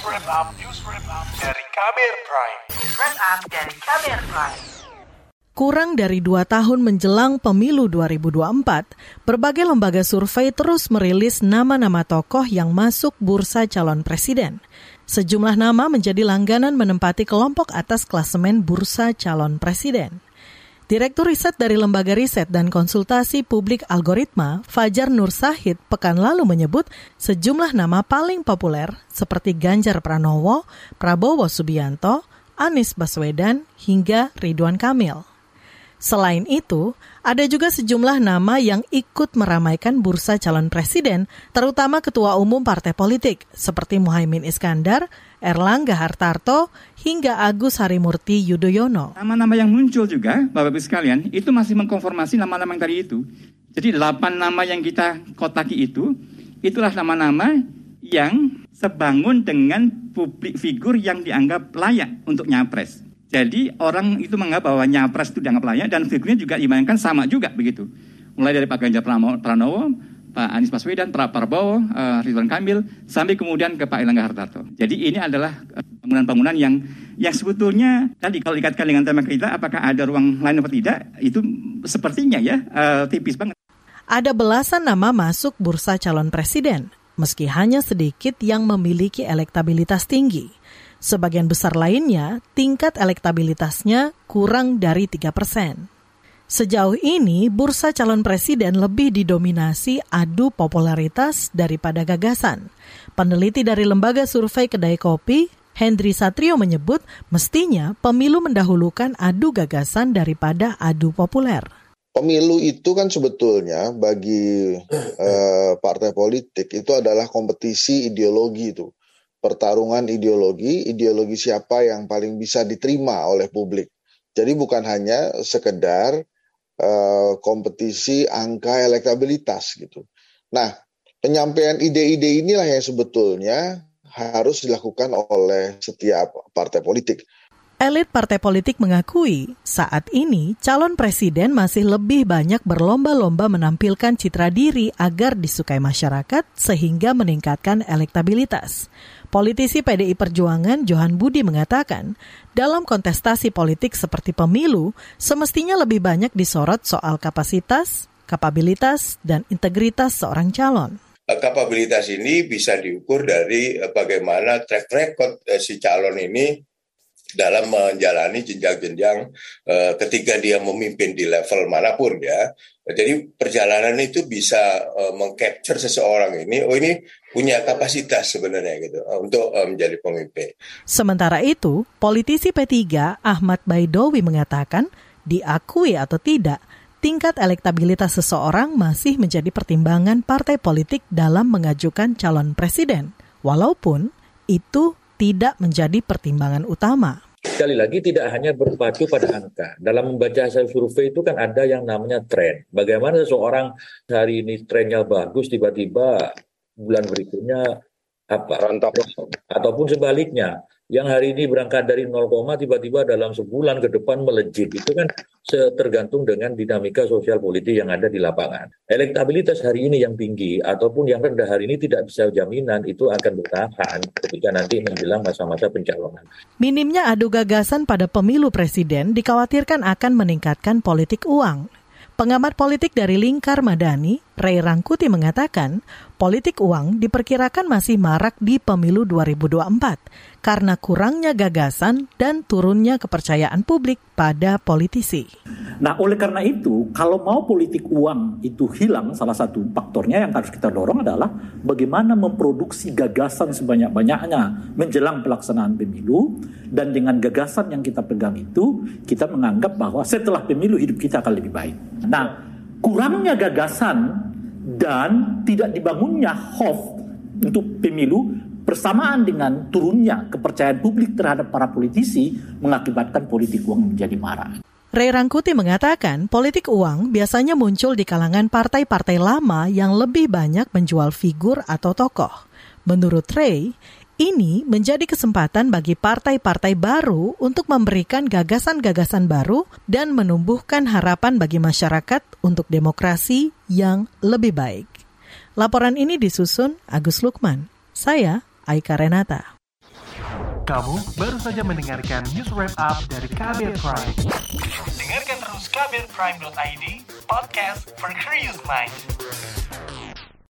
News Wrap Up, News Wrap Up dari Kamer Prime. News Wrap Up dari Kamer Prime. Kurang dari dua tahun menjelang pemilu 2024, berbagai lembaga survei terus merilis nama-nama tokoh yang masuk bursa calon presiden. Sejumlah nama menjadi langganan menempati kelompok atas klasemen bursa calon presiden. Direktur Riset dari Lembaga Riset dan Konsultasi Publik Algoritma, Fajar Nur Sahid, pekan lalu menyebut sejumlah nama paling populer seperti Ganjar Pranowo, Prabowo Subianto, Anies Baswedan, hingga Ridwan Kamil. Selain itu, ada juga sejumlah nama yang ikut meramaikan bursa calon presiden, terutama ketua umum partai politik seperti Muhaimin Iskandar, Erlangga Hartarto, hingga Agus Harimurti Yudhoyono. Nama-nama yang muncul juga, Bapak-Ibu sekalian, itu masih mengkonformasi nama-nama yang tadi itu. Jadi delapan nama yang kita kotaki itu, itulah nama-nama yang sebangun dengan publik figur yang dianggap layak untuk nyapres. Jadi orang itu menganggap bahwa nyapres itu dianggap layak dan figurnya juga dibayangkan sama juga begitu. Mulai dari Pak Ganjar Pranowo, Pak Anies Baswedan, Pak Prabowo, uh, Ridwan Kamil, sampai kemudian ke Pak Erlangga Hartarto. Jadi ini adalah eh, bangunan-bangunan yang yang sebetulnya tadi kalau dikatakan dengan tema kita, apakah ada ruang lain atau tidak, itu sepertinya ya uh, tipis banget. Ada belasan nama masuk bursa calon presiden, meski hanya sedikit yang memiliki elektabilitas tinggi. Sebagian besar lainnya, tingkat elektabilitasnya kurang dari 3 persen. Sejauh ini, bursa calon presiden lebih didominasi adu popularitas daripada gagasan. Peneliti dari lembaga survei kedai kopi, Hendri Satrio menyebut mestinya pemilu mendahulukan adu gagasan daripada adu populer. Pemilu itu kan sebetulnya bagi uh, partai politik itu adalah kompetisi ideologi itu. Pertarungan ideologi, ideologi siapa yang paling bisa diterima oleh publik. Jadi bukan hanya sekedar uh, kompetisi angka elektabilitas gitu. Nah, penyampaian ide-ide inilah yang sebetulnya harus dilakukan oleh setiap partai politik. Elit partai politik mengakui saat ini calon presiden masih lebih banyak berlomba-lomba menampilkan citra diri agar disukai masyarakat sehingga meningkatkan elektabilitas. Politisi PDI Perjuangan Johan Budi mengatakan, dalam kontestasi politik seperti pemilu, semestinya lebih banyak disorot soal kapasitas, kapabilitas, dan integritas seorang calon kapabilitas ini bisa diukur dari bagaimana track record si calon ini dalam menjalani jenjang-jenjang uh, ketika dia memimpin di level mana pun ya. Jadi perjalanan itu bisa uh, mengcapture seseorang ini, oh ini punya kapasitas sebenarnya gitu uh, untuk uh, menjadi pemimpin. Sementara itu, politisi P3 Ahmad Baidowi mengatakan, diakui atau tidak, tingkat elektabilitas seseorang masih menjadi pertimbangan partai politik dalam mengajukan calon presiden, walaupun itu tidak menjadi pertimbangan utama. Sekali lagi tidak hanya berpacu pada angka. Dalam membaca hasil survei itu kan ada yang namanya tren. Bagaimana seseorang hari ini trennya bagus, tiba-tiba bulan berikutnya apa? Ataupun sebaliknya, yang hari ini berangkat dari 0, tiba-tiba dalam sebulan ke depan melejit. Itu kan tergantung dengan dinamika sosial politik yang ada di lapangan. Elektabilitas hari ini yang tinggi ataupun yang rendah hari ini tidak bisa jaminan itu akan bertahan ketika nanti menjelang masa-masa pencalonan. Minimnya adu gagasan pada pemilu presiden dikhawatirkan akan meningkatkan politik uang. Pengamat politik dari Lingkar Madani, Ray Rangkuti mengatakan, politik uang diperkirakan masih marak di pemilu 2024 karena kurangnya gagasan dan turunnya kepercayaan publik pada politisi. Nah, oleh karena itu, kalau mau politik uang itu hilang, salah satu faktornya yang harus kita dorong adalah bagaimana memproduksi gagasan sebanyak-banyaknya menjelang pelaksanaan pemilu dan dengan gagasan yang kita pegang itu, kita menganggap bahwa setelah pemilu hidup kita akan lebih baik. Nah, kurangnya gagasan dan tidak dibangunnya hoax untuk pemilu bersamaan dengan turunnya kepercayaan publik terhadap para politisi mengakibatkan politik uang menjadi marah. Ray Rangkuti mengatakan politik uang biasanya muncul di kalangan partai-partai lama yang lebih banyak menjual figur atau tokoh. Menurut Ray, ini menjadi kesempatan bagi partai-partai baru untuk memberikan gagasan-gagasan baru dan menumbuhkan harapan bagi masyarakat untuk demokrasi yang lebih baik. Laporan ini disusun Agus Lukman. Saya Aika Renata. Kamu baru saja mendengarkan news wrap up dari Kabel Prime. Dengarkan terus kabelprime.id, podcast for curious mind.